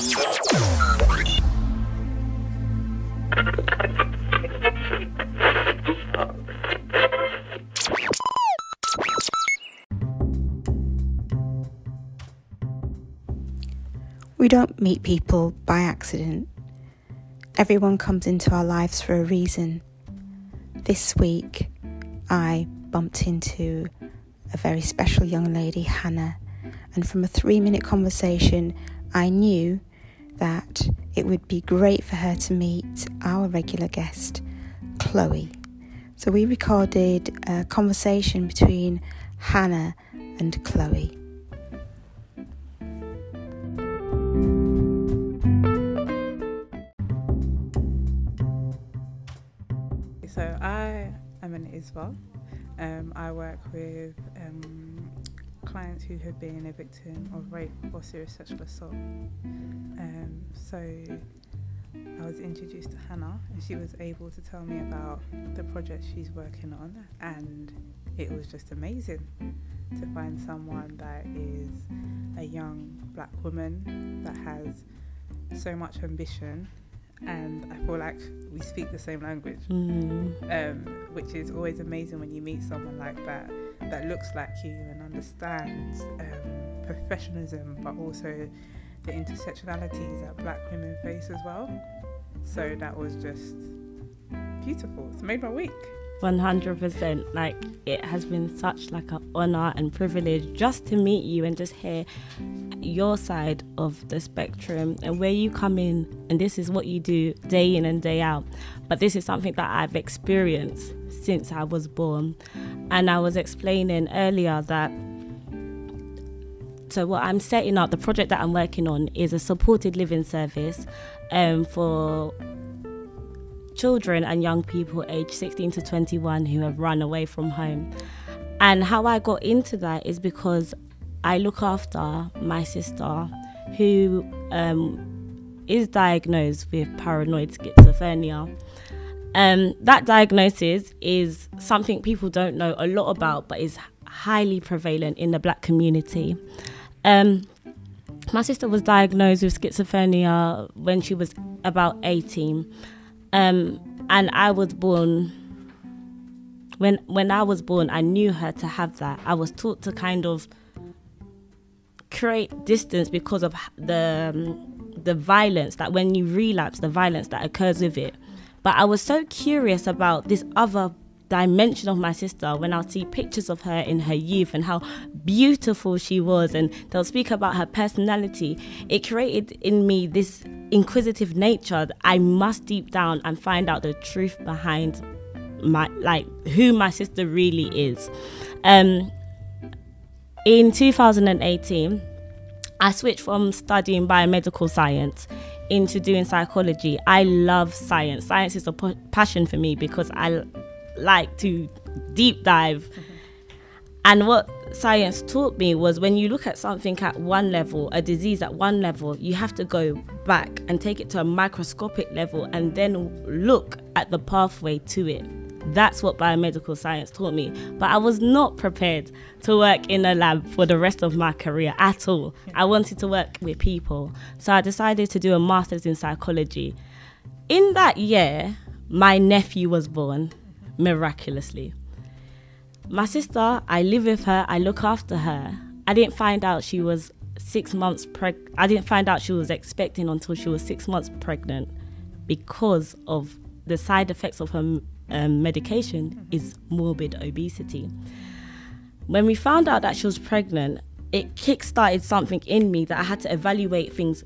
We don't meet people by accident. Everyone comes into our lives for a reason. This week, I bumped into a very special young lady, Hannah, and from a three minute conversation, I knew that it would be great for her to meet our regular guest, Chloe. So we recorded a conversation between Hannah and Chloe. So I am an ISVA. Um, I work with um, clients who have been a victim of rape or serious sexual assault. Um, so I was introduced to Hannah, and she was able to tell me about the project she's working on, and it was just amazing to find someone that is a young black woman that has so much ambition and I feel like we speak the same language, Mm. um, which is always amazing when you meet someone like that that looks like you and understands um, professionalism, but also the intersectionalities that Black women face as well. So that was just beautiful. It's made my week. 100% like it has been such like an honor and privilege just to meet you and just hear your side of the spectrum and where you come in and this is what you do day in and day out. But this is something that I've experienced since I was born. And I was explaining earlier that so what I'm setting up the project that I'm working on is a supported living service um, for children and young people aged 16 to 21 who have run away from home. And how I got into that is because I look after my sister who um, is diagnosed with paranoid schizophrenia. Um, that diagnosis is something people don't know a lot about, but is highly prevalent in the black community. Um, my sister was diagnosed with schizophrenia when she was about 18. Um, and I was born when when I was born, I knew her to have that. I was taught to kind of create distance because of the um, the violence that when you relapse, the violence that occurs with it. But I was so curious about this other dimension of my sister when I'll see pictures of her in her youth and how beautiful she was, and they'll speak about her personality. It created in me this inquisitive nature I must deep down and find out the truth behind my like who my sister really is. Um, in 2018, I switched from studying biomedical science into doing psychology. I love science. Science is a p- passion for me because I like to deep dive. And what science taught me was when you look at something at one level, a disease at one level, you have to go back and take it to a microscopic level and then look at the pathway to it. That's what biomedical science taught me. But I was not prepared to work in a lab for the rest of my career at all. I wanted to work with people. So I decided to do a master's in psychology. In that year, my nephew was born miraculously. My sister, I live with her, I look after her. I didn't find out she was six months preg. I didn't find out she was expecting until she was six months pregnant because of the side effects of her um, medication is morbid obesity. When we found out that she was pregnant, it kick-started something in me that I had to evaluate things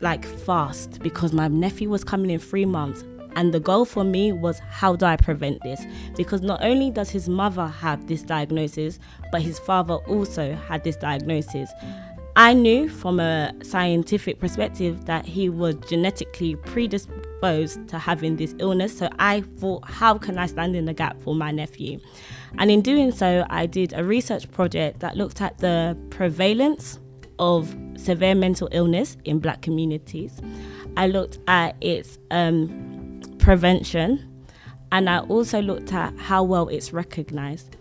like fast because my nephew was coming in three months and the goal for me was how do I prevent this? Because not only does his mother have this diagnosis, but his father also had this diagnosis. I knew from a scientific perspective that he was genetically predisposed to having this illness. So I thought, how can I stand in the gap for my nephew? And in doing so, I did a research project that looked at the prevalence of severe mental illness in black communities. I looked at its um, prevention and I also looked at how well it's recognized.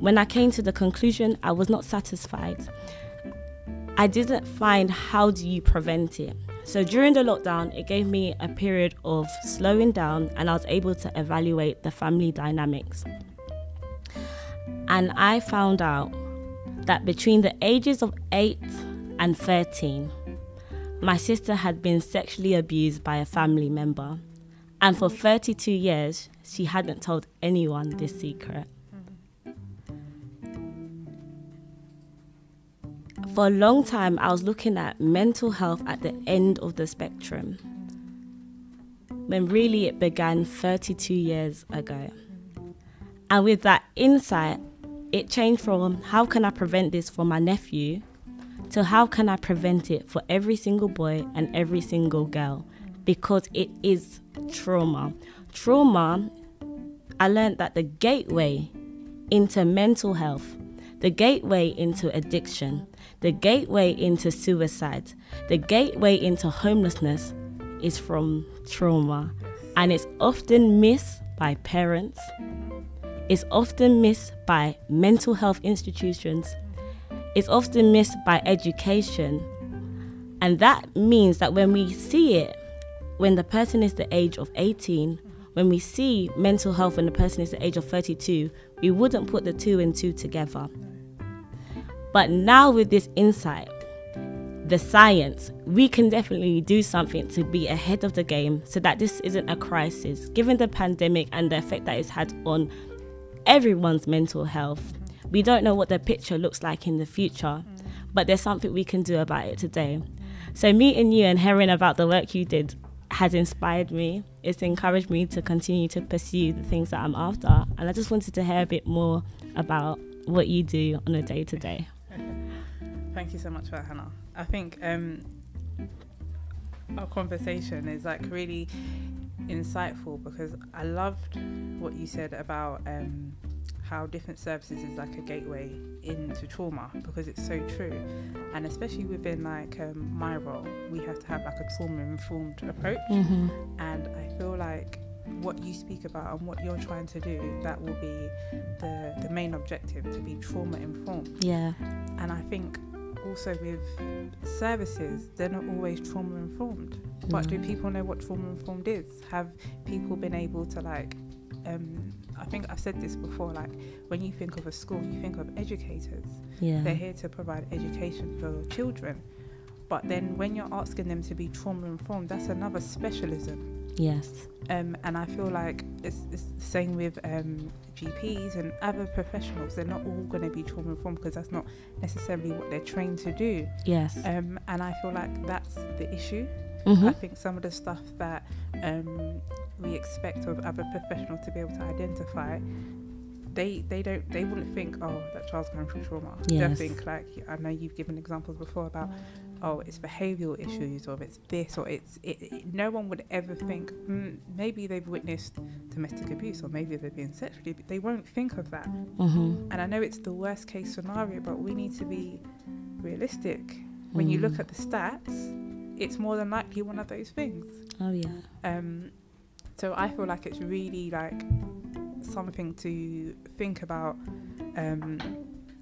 When I came to the conclusion, I was not satisfied. I didn't find how do you prevent it. So during the lockdown, it gave me a period of slowing down and I was able to evaluate the family dynamics. And I found out that between the ages of 8 and 13, my sister had been sexually abused by a family member. And for 32 years, she hadn't told anyone this secret. For a long time, I was looking at mental health at the end of the spectrum, when really it began 32 years ago. And with that insight, it changed from how can I prevent this for my nephew to how can I prevent it for every single boy and every single girl because it is trauma. Trauma, I learned that the gateway into mental health, the gateway into addiction, the gateway into suicide, the gateway into homelessness is from trauma. And it's often missed by parents, it's often missed by mental health institutions, it's often missed by education. And that means that when we see it, when the person is the age of 18, when we see mental health when the person is the age of 32, we wouldn't put the two and two together. But now with this insight, the science, we can definitely do something to be ahead of the game so that this isn't a crisis. Given the pandemic and the effect that it's had on everyone's mental health, we don't know what the picture looks like in the future, but there's something we can do about it today. So, meeting you and hearing about the work you did has inspired me. It's encouraged me to continue to pursue the things that I'm after. And I just wanted to hear a bit more about what you do on a day to day. Thank you so much for that, Hannah. I think um, our conversation is like really insightful because I loved what you said about um, how different services is like a gateway into trauma because it's so true, and especially within like um, my role, we have to have like a trauma informed approach, Mm-hmm. and I feel like what you speak about and what you're trying to do that will be the the main objective to be trauma informed Yeah. and I think also with services, they're not always trauma informed. But do people know what trauma informed is? Have people been able to like? Um, I think I've said this before. Like when you think of a school, you think of educators. Yeah. They're here to provide education for children. But then when you're asking them to be trauma informed, that's another specialism. Yes. Um, and I feel like it's, it's the same with um, GPs and other professionals. They're not all going to be trauma informed because that's not necessarily what they're trained to do. Yes. Um, and I feel like that's the issue. Mhm. I think some of the stuff that um, we expect of other professionals to be able to identify, they they don't they wouldn't think oh that child's going through trauma. They'll Yes. think like I know you've given examples before about oh it's behavioural issues or it's this or it's it, it- no one would ever think mm, maybe they've witnessed domestic abuse or maybe they've been sexually abused. they won't think of that Mhm. and I know it's the worst case scenario but we need to be realistic when you look Mm. at the stats it's more than likely one of those things Oh yeah. um, so I feel like it's really like something to think about um,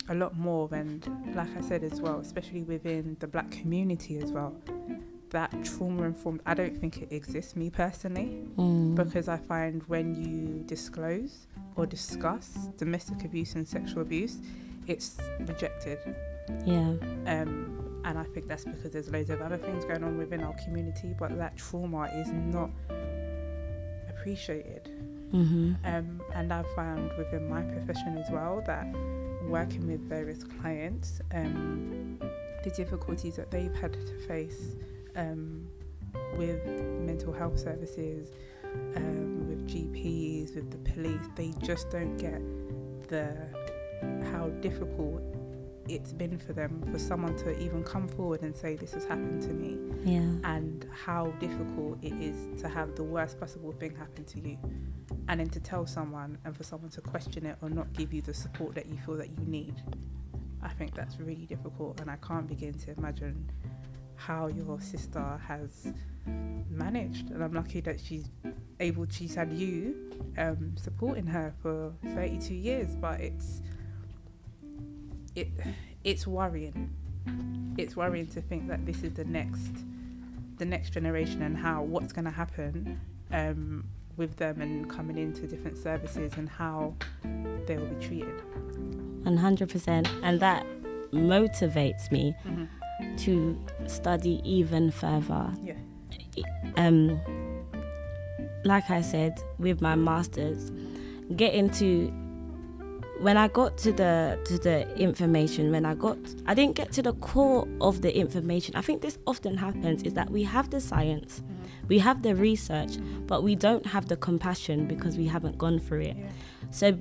a lot more. And like I said as well, especially within the black community as well, that trauma informed, I don't think it exists, me personally, Mm. because I find when you disclose or discuss domestic abuse and sexual abuse, it's rejected. yeah. Um, and I think that's because there's loads of other things going on within our community, but that trauma is not appreciated. Mhm. Um, and I've found within my profession as well that working with various clients, um, the difficulties that they've had to face um, with mental health services, um, with GPs, with the police, they just don't get the how difficult it's been for them for someone to even come forward and say this has happened to me. Yeah. and how difficult it is to have the worst possible thing happen to you. And then to tell someone and for someone to question it or not give you the support that you feel that you need. I think that's really difficult and i can't begin to imagine how your sister has managed. And i'm lucky that she's able she's had you um, supporting her for 32 years but it's it it's worrying it's worrying to think that this is the next the next generation and how what's going to happen um, with them and coming into different services and how they will be treated. 100%. And that motivates me Mm-hmm. to study even further. Yeah. Um, like I said, with my masters, get into when I got to the to the information, when I got I didn't get to the core of the information. I think this often happens is that we have the science, we have the research, but we don't have the compassion because we haven't gone through it. So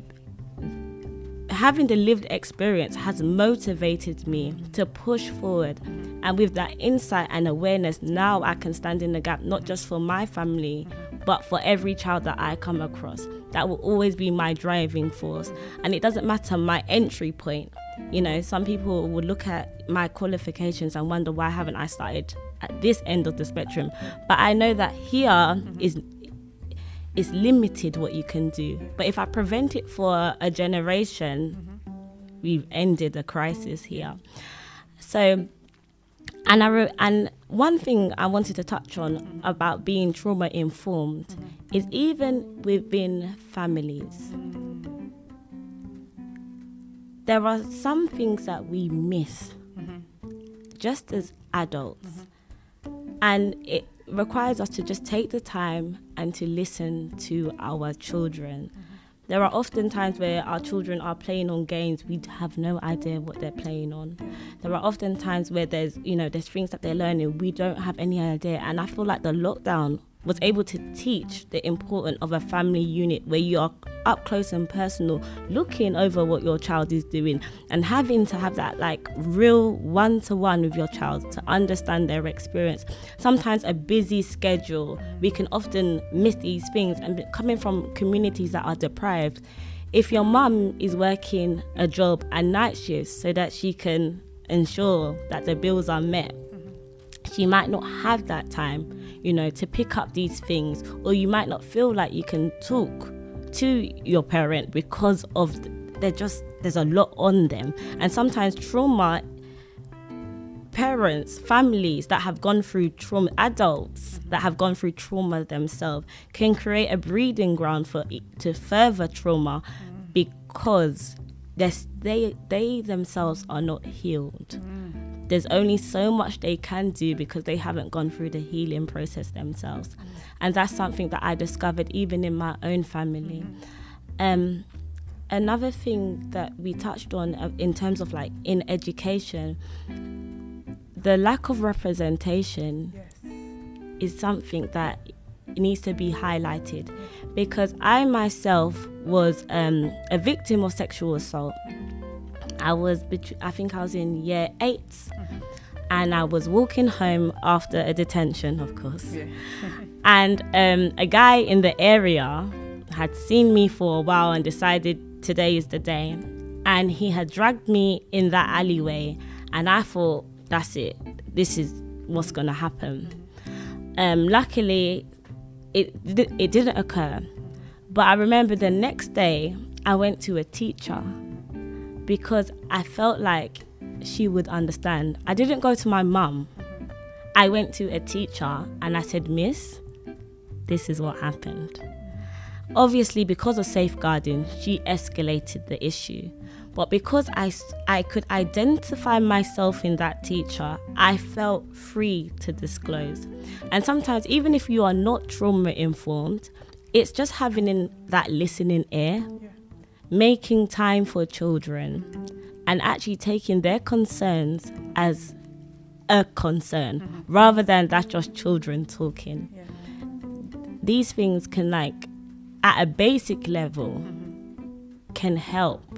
having the lived experience has motivated me to push forward. And with that insight and awareness, now I can stand in the gap, not just for my family, but for every child that I come across. That will always be my driving force. And it doesn't matter my entry point. You know, some people would look at my qualifications and wonder why haven't I started at this end of the spectrum. But I know that here mm-hmm. is it's limited what you can do. But if I prevent it for a generation, mm-hmm. we've ended a crisis here. So, and I re- and one thing I wanted to touch on about being trauma informed is even within families. There are some things that we miss just as adults. And it requires us to just take the time and to listen to our children. There are often times where our children are playing on games. We have no idea what they're playing on. There are often times where there's you know there's things that they're learning. We don't have any idea. And I feel like the lockdown was able to teach the importance of a family unit where you are up close and personal looking over what your child is doing and having to have that like real one to one with your child to understand their experience. Sometimes a busy schedule we can often miss these things and coming from communities that are deprived. If your mum is working a job and night shifts so that she can ensure that the bills are met she might not have that time, you know, to pick up these things, or you might not feel like you can talk to your parent because of they're just there's a lot on them, and sometimes trauma. Parents, families that have gone through trauma, adults that have gone through trauma themselves can create a breeding ground for to further trauma mm. because they they themselves are not healed there's only so much they can do because they haven't gone through the healing process themselves. And that's something that I discovered even in my own family. Um, another thing that we touched on uh, in terms of like in education, the lack of representation Yes. is something that needs to be highlighted because I myself was um, a victim of sexual assault. I was, bet- I think I was in year 8 and I was walking home after a detention, of course. Yeah. And um, a guy in the area had seen me for a while and decided today is the day. And he had dragged me in that alleyway, and I thought, that's it. This is what's gonna happen. Um, luckily, it it didn't occur. But I remember the next day, I went to a teacher because I felt like she would understand. I didn't go to my mum. I went to a teacher and I said, Miss, this is what happened. Obviously, because of safeguarding, she escalated the issue. But because I, I could identify myself in that teacher, I felt free to disclose. And sometimes, even if you are not trauma informed, it's just having in that listening ear, Yeah. making time for children, and actually taking their concerns as a concern mm-hmm. rather than that's just children talking Yeah. these things can like at a basic level mm-hmm. can help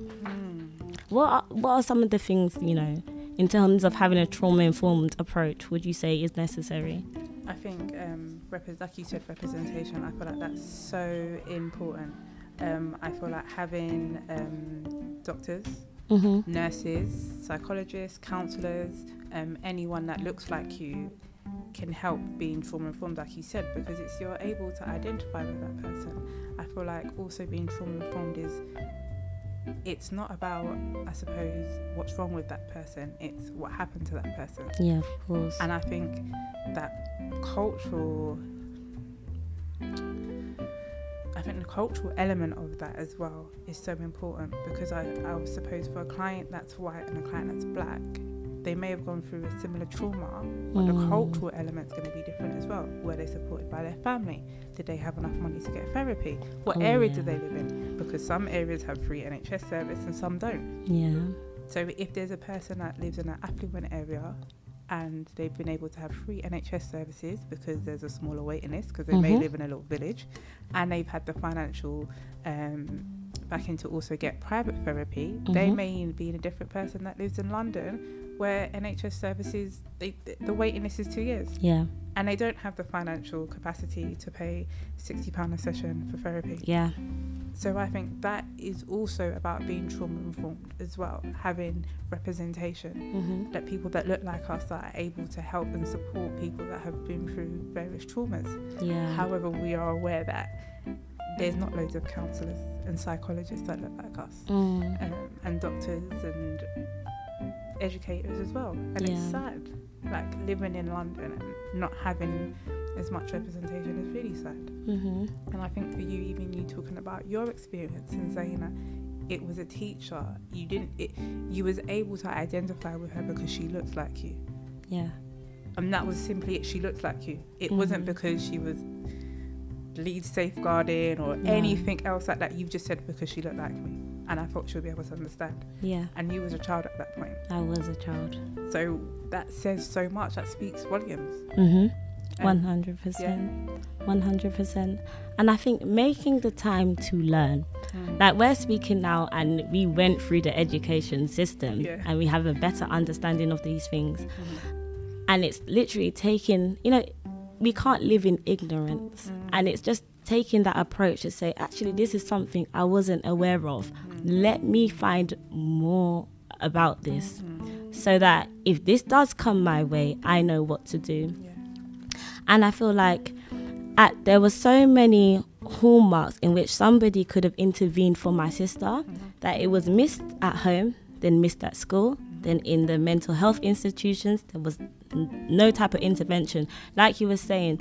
what are, what are some of the things you know in terms of having a trauma informed approach would you say is necessary I think, um, repre- like you said, representation. I feel like that's so important. Um, I feel like having um, doctors, mm-hmm. nurses, psychologists, counsellors, um, anyone that looks like you can help being trauma informed, like you said, because it's you're able to identify with that person. I feel like also being trauma informed is it's not about, I suppose, what's wrong with that person. It's what happened to that person. Yeah, of course. And I think that cultural, I think the cultural element of that as well is so important because I, I suppose for a client that's white and a client that's black, they may have gone through a similar trauma, but the Mm. cultural element's going to be different as well. Were they supported by their family? Did they have enough money to get therapy? What Oh, area yeah. do they live in? Because some areas have free NHS service and some don't. yeah. So if there's a person that lives in an affluent area and they've been able to have free NHS services because there's a smaller waiting list because they may Mhm. live in a little village and they've had the financial um, backing to also get private therapy, they Mhm. may be in a different person that lives in London where NHS services, they, the waiting list is two years Yeah. and they don't have the financial capacity to pay £60 a session for therapy. Yeah. So I think that is also about being trauma informed as well, having representation Mm-hmm. that people that look like us are able to help and support people that have been through various traumas. Yeah. However, we are aware that there's not loads of counsellors and psychologists that look like us, Mm. um, and doctors and educators as well. And it's sad, like living in London and not having as much representation is really sad. Mm-hmm. And I think for you, even you talking about your experience and saying that it was a teacher, you didn't, it, you was able to identify with her because she looks like you, Yeah. and that was simply it. She looks like you. It wasn't Mhm. because she was lead safeguarding or No. anything else like that. You've just said because she looked like me, and I thought she would be able to understand. Yeah. And you was a child at that point, I was a child. so that says so much. That speaks volumes. Mm-hmm. Um, One hundred percent. One hundred percent. And I think making the time to learn. mm, Like we're speaking now and we went through the education system Yeah. and we have a better understanding of these things. mhm, And it's literally taking you know, we can't live in ignorance. Mm. And it's just taking that approach to say, actually this is something I wasn't aware of. Let me find more about this. mm, So that if this does come my way, I know what to do. yeah. and I feel like at there were so many hallmarks in which somebody could have intervened for my sister that it was missed at home, then missed at school, then in the mental health institutions there was n- no type of intervention. Like you were saying,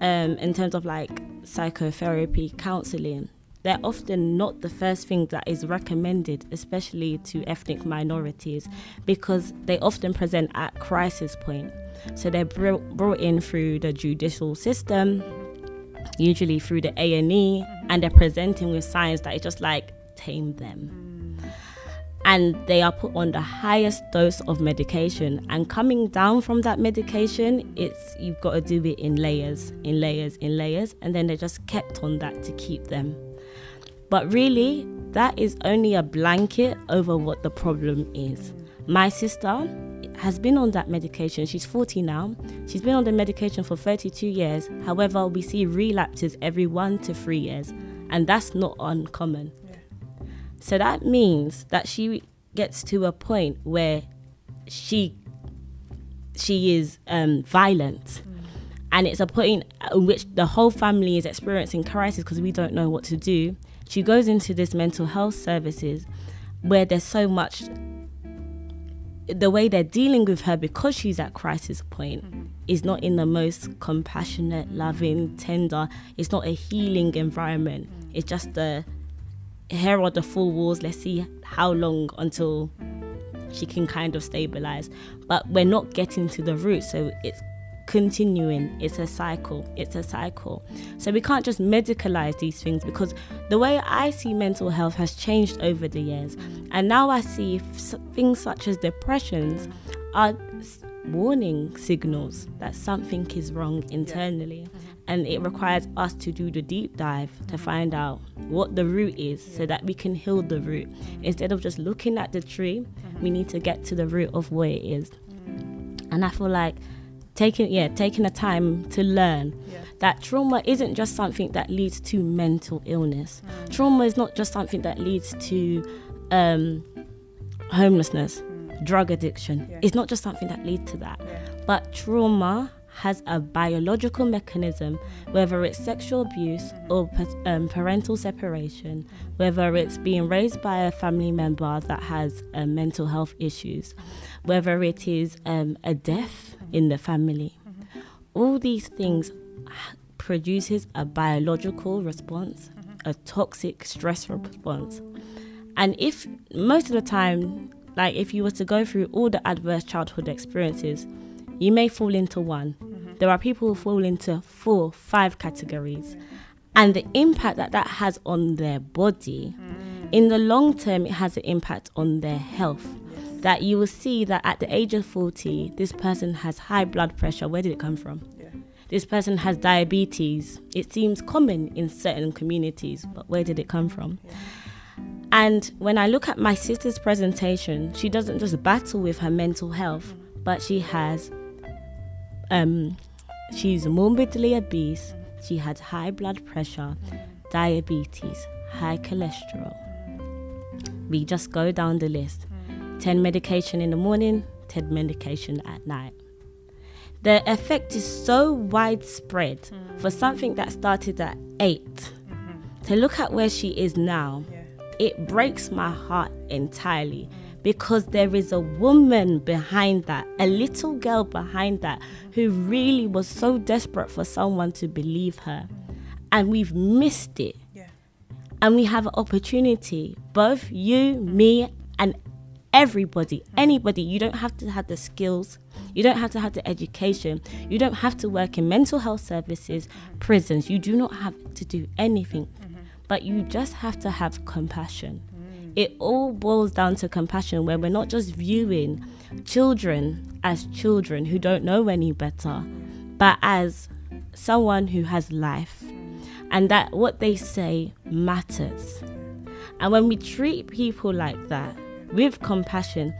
um, in terms of like psychotherapy, counseling. They're often not the first thing that is recommended, especially to ethnic minorities, because they often present at crisis point. So they're bro- brought in through the judicial system, usually through the A and E, and they're presenting with signs that it's just like tame them. And they are put on the highest dose of medication. And coming down from that medication, it's you've got to do it in layers, in layers, in layers, and then they're just kept on that to keep them. But really, that is only a blanket over what the problem is. My sister has been on that medication. She's 40 now. She's been on the medication for 32 years. However, we see relapses every one to three years, and that's not uncommon. So that means that she gets to a point where she she is um, violent, and it's a point in which the whole family is experiencing crisis because we don't know what to do. She goes into this mental health services where there's so much the way they're dealing with her because she's at crisis point is not in the most compassionate, loving, tender. It's not a healing environment. It's just the here are the four walls. Let's see how long until she can kind of stabilize. But we're not getting to the root, so it's continuing. It's a cycle. It's a cycle. So we can't just medicalize these things because the way I see mental health has changed over the years. And now I see f- things such as depressions are s- warning signals that something is wrong internally. Mm-hmm. And it requires us to do the deep dive to find out what the root is so that we can heal the root. Instead of just looking at the tree, mm-hmm. we need to get to the root of where it is. Mm-hmm. And I feel like taking yeah, taking the time to learn Yeah. that trauma isn't just something that leads to mental illness. Trauma is not just something that leads to um, homelessness, drug addiction. Yeah. It's not just something that leads to that. Yeah. But trauma has a biological mechanism, whether it's sexual abuse or um, parental separation, whether it's being raised by a family member that has um, mental health issues, whether it is um, a death in the family. All these things produces a biological response, a toxic stress response. And if most of the time, like if you were to go through all the adverse childhood experiences, you may fall into one. Mm-hmm. There are people who fall into four, five categories. And the impact that that has on their body, mm. in the long term, it has an impact on their health. Yes. That you will see that at the age of 40, this person has high blood pressure. Where did it come from? Yeah. This person has diabetes. It seems common in certain communities, but where did it come from? Yeah. And when I look at my sister's presentation, she doesn't just battle with her mental health, but she has, um, she's morbidly obese, she had high blood pressure, diabetes, high cholesterol. We just go down the list 10 medication in the morning, 10 medication at night. The effect is so widespread for something that started at 8 to look at where she is now. Yeah it breaks my heart entirely because there is a woman behind that, a little girl behind that, who really was so desperate for someone to believe her. And we've missed it. Yeah. And we have an opportunity, both you, me, and everybody, anybody. You don't have to have the skills, you don't have to have the education, you don't have to work in mental health services, prisons. You do not have to do anything mm-hmm. but you just have to have compassion. It all boils down to compassion, where we're not just viewing children as children who don't know any better, but as someone who has life, and that what they say matters. And when we treat people like that with compassion,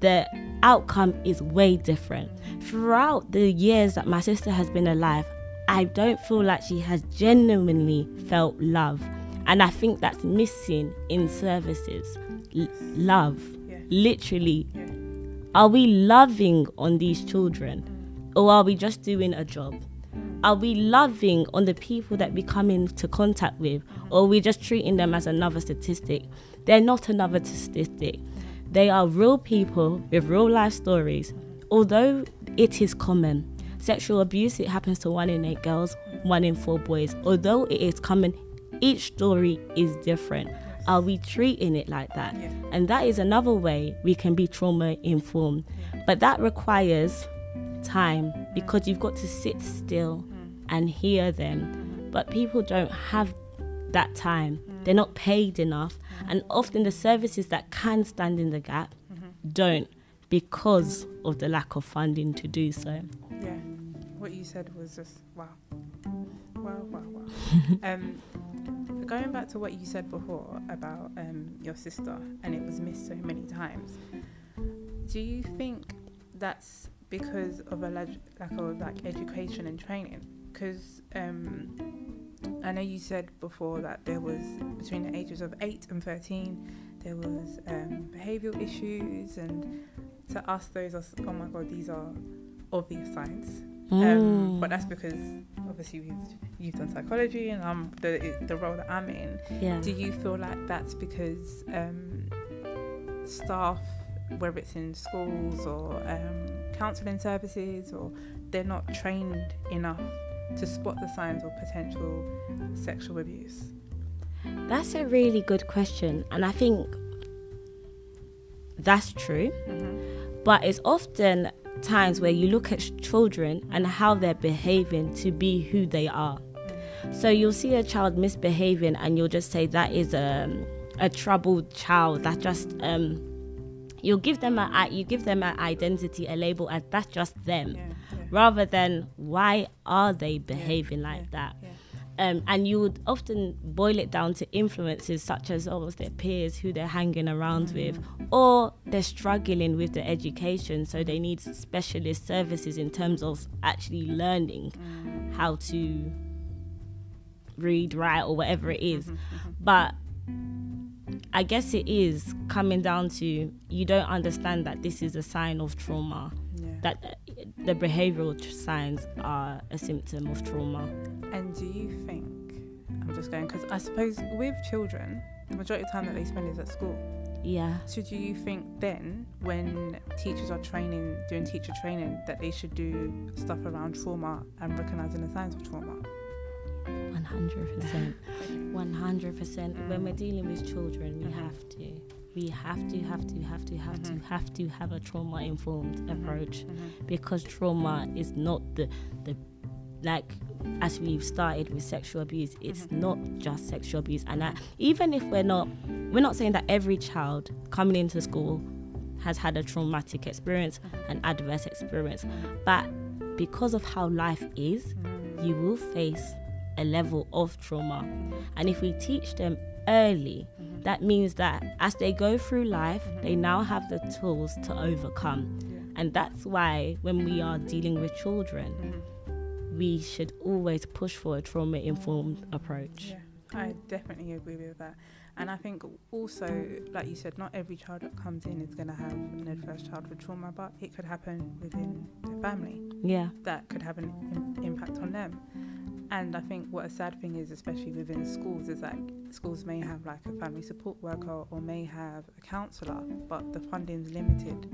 the outcome is way different. Throughout the years that my sister has been alive, I don't feel like she has genuinely felt love. And I think that's missing in services. L- love. Yeah. Literally. Yeah. Are we loving on these children? Or are we just doing a job? Are we loving on the people that we come into contact with? Or are we just treating them as another statistic? They're not another statistic. They are real people with real life stories. Although it is common, Sexual abuse, it happens to one in eight girls, one in four boys. Although it is common, each story is different. Are we treating it like that? Yeah. And that is another way we can be trauma informed. Yeah. But that requires time because you've got to sit still mm. and hear them. But people don't have that time. Mm. They're not paid enough. Mm-hmm. And often the services that can stand in the gap mm-hmm. don't because of the lack of funding to do so. Yeah, what you said was just wow, wow, wow, wow. um, going back to what you said before about um, your sister and it was missed so many times. Do you think that's because of a lack of like education and training? Because um, I know you said before that there was between the ages of eight and thirteen, there was um, behavioural issues and to us those are oh my god these are obvious signs um, mm. but that's because obviously we've you've done psychology and I'm the the role that I'm in yeah. do you feel like that's because um, staff whether it's in schools or um, counselling services or they're not trained enough to spot the signs of potential sexual abuse that's a really good question and I think that's true. Mm-hmm. But it's often times where you look at children and how they're behaving to be who they are. So you'll see a child misbehaving and you'll just say that is a, a troubled child. That just um, you'll give them a you give them an identity, a label and that's just them, yeah, yeah. rather than why are they behaving yeah, like that. Um, and you would often boil it down to influences such as almost their peers who they're hanging around mm. with, or they're struggling with the education, so they need specialist services in terms of actually learning mm. how to read, write, or whatever it is. Mm-hmm, mm-hmm. But I guess it is coming down to you don't understand that this is a sign of trauma. Yeah. That the behavioral signs are a symptom of trauma. And do you think, I'm just going, because I suppose with children, the majority of the time that they spend is at school. Yeah. So do you think then, when teachers are training, doing teacher training, that they should do stuff around trauma and recognizing the signs of trauma? 100%. 100%. When we're dealing with children, we Mhm. have to. We have to, have to, have to, have to, Mhm. have to have a trauma informed Mhm. approach Mhm. because trauma is not the, the, like, as we've started with sexual abuse, it's Mhm. not just sexual abuse. And I, even if we're not, we're not saying that every child coming into school has had a traumatic experience, an adverse experience, but because of how life is, you will face a level of trauma. And if we teach them early. That means that as they go through life, they now have the tools to overcome. And that's why when we are dealing with children, Mhm. we should always push for a trauma informed approach. Yeah, I definitely agree with that. And I think also, like you said, not every child that comes in is going to have an adverse childhood trauma, but it could happen within the family Yeah. that could have an Im- impact on them. And I think what a sad thing is, especially within schools, is that schools may have like a family support worker or may have a counsellor, but the funding's limited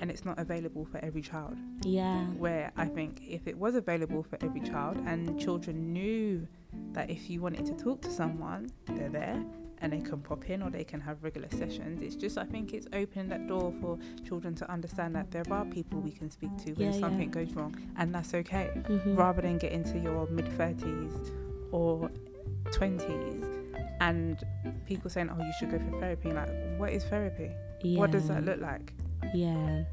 and it's not available for every child Yeah. where I think if it was available for every child and children knew that if you wanted to talk to someone, they're there and they can pop in or they can have regular sessions. It's just, I think it's opening that door for children to understand that there are people we can speak to when Yeah, something yeah. goes wrong and that's okay. Mhm. Rather than get into your mid 30s or 20s and people saying, oh, you should go for therapy. Like, what is therapy? What does that look like? Yeah.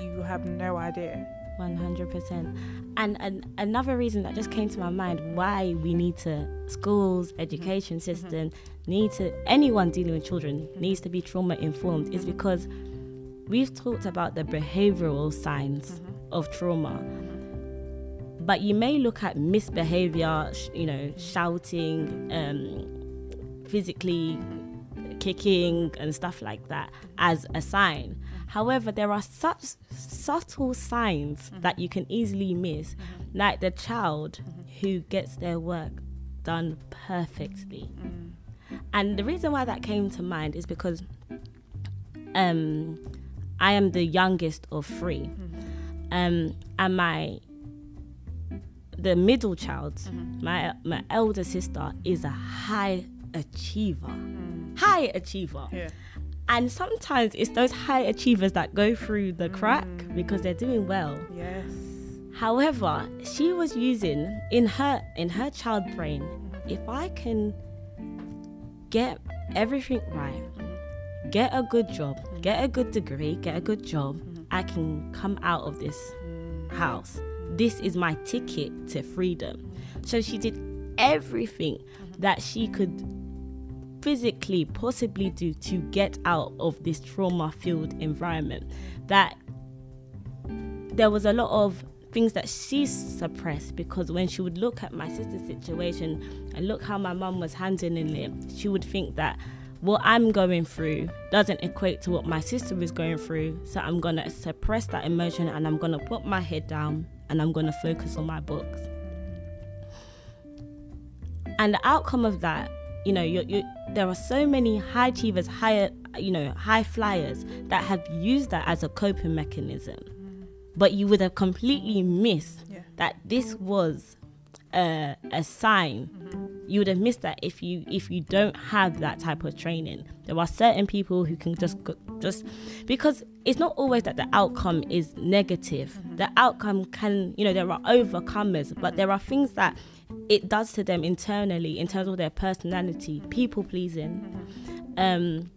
You have no idea. 100%. And, and another reason that just came to my mind why we need to, schools, mm-hmm. education mm-hmm. system, need to, anyone dealing with children mm-hmm. needs to be trauma informed is because we've talked about the behavioral signs of trauma. But you may look at misbehavior, sh- you know, shouting, um, physically kicking, and stuff like that as a sign. However, there are such subtle signs mm-hmm. that you can easily miss, mm-hmm. like the child mm-hmm. who gets their work done perfectly. And the reason why that came to mind is because um, I am the youngest of three, um, and my the middle child, my my elder sister, is a high achiever, mm. high achiever. Yeah. And sometimes it's those high achievers that go through the crack mm. because they're doing well. Yes. However, she was using in her in her child brain, mm-hmm. if I can get everything right, get a good job, mm. get a good degree, get a good job, mm-hmm. I can come out of this house. This is my ticket to freedom. So she did everything mm-hmm. that she could physically possibly do to get out of this trauma filled environment that there was a lot of things that she suppressed because when she would look at my sister's situation and look how my mum was handling it she would think that what I'm going through doesn't equate to what my sister is going through. So I'm going to suppress that emotion and I'm going to put my head down and I'm going to focus on my books. And the outcome of that you know you you there are so many high achievers higher you know high flyers that have used that as a coping mechanism. But you would have completely missed Yeah. that this was a, a sign. You would have missed that if you if you don't have that type of training. There are certain people who can just go, just because it's not always that the outcome is negative. Mm-hmm. The outcome can you know there are overcomers but there are things that it does to them internally in terms of their personality people pleasing um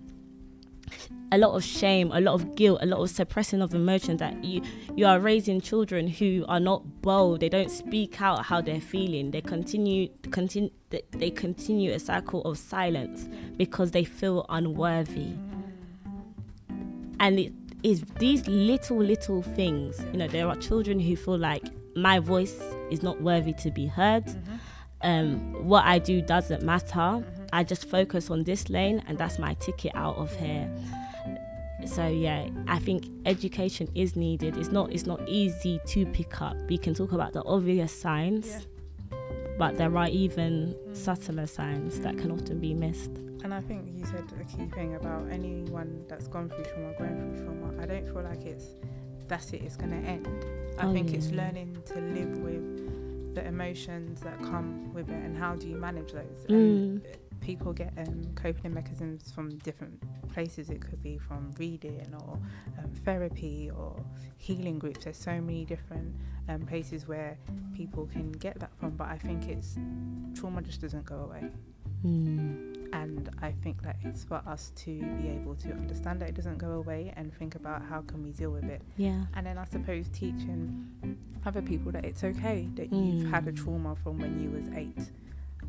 a lot of shame, a lot of guilt, a lot of suppressing of emotion that you you are raising children who are not bold. They don't speak out how they're feeling. They continue continue they- they continue a cycle of silence because they feel unworthy. And it is these little little things. You know, there are children who feel like my voice is not worthy to be heard. Um, what I do doesn't matter. I just focus on this lane, and that's my ticket out of here so yeah, I think education is needed. It's not it's not easy to pick up. We can talk about the obvious signs, Yeah. but there are even Mm. subtler signs that can often be missed. And I think you said a key thing about anyone that's gone through trauma, going through trauma. I don't feel like it's that's it. It's going to end. I Oh, think it's learning to live with the emotions that come with it, and how do you manage those? Mm. People get um, coping mechanisms from different places. It could be from reading or um, therapy or healing groups. There's so many different um, places where people can get that from. But I think it's trauma just doesn't go away Mm. And I think that it's for us to be able to understand that it doesn't go away and think about how can we deal with it Yeah. and then I suppose teaching other people that it's okay that you've had a Mm. trauma from when you was eight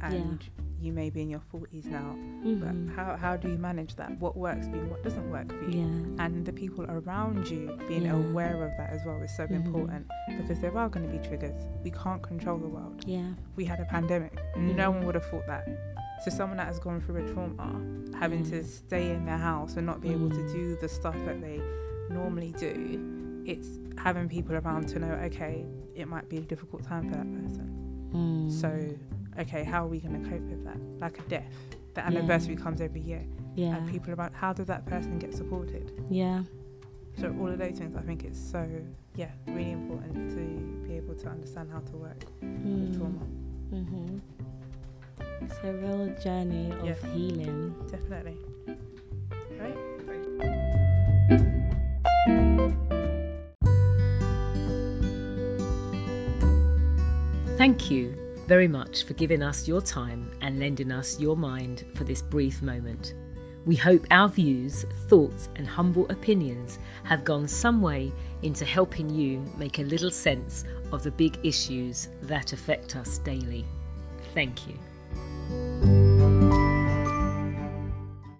and you may be in your 40s now Mhm. but how, how do you manage that what works for you what doesn't work for you Yeah. and the people around you being Yeah. aware of that as well is so Mhm. important because there are going to be triggers we can't control the world Yeah. we had a pandemic. Mhm. No one would have thought that. So someone that has gone through a trauma, having Yeah. to stay in their house and not be able to Mm. do the stuff that they normally do, it's having people around to know, okay, it might be a difficult time for that person. Mm. So, okay, how are we going to cope with that? Like a death. The Yeah. anniversary comes every year. yeah. And people around, how does that person get supported? yeah. So all of those things, I think it's so, yeah, really important to be able to understand how to work with Mm. trauma. hmm It's a real journey of Yeah. healing. Definitely. Right? Thank you very much for giving us your time and lending us your mind for this brief moment. We hope our views, thoughts, and humble opinions have gone some way into helping you make a little sense of the big issues that affect us daily. Thank you you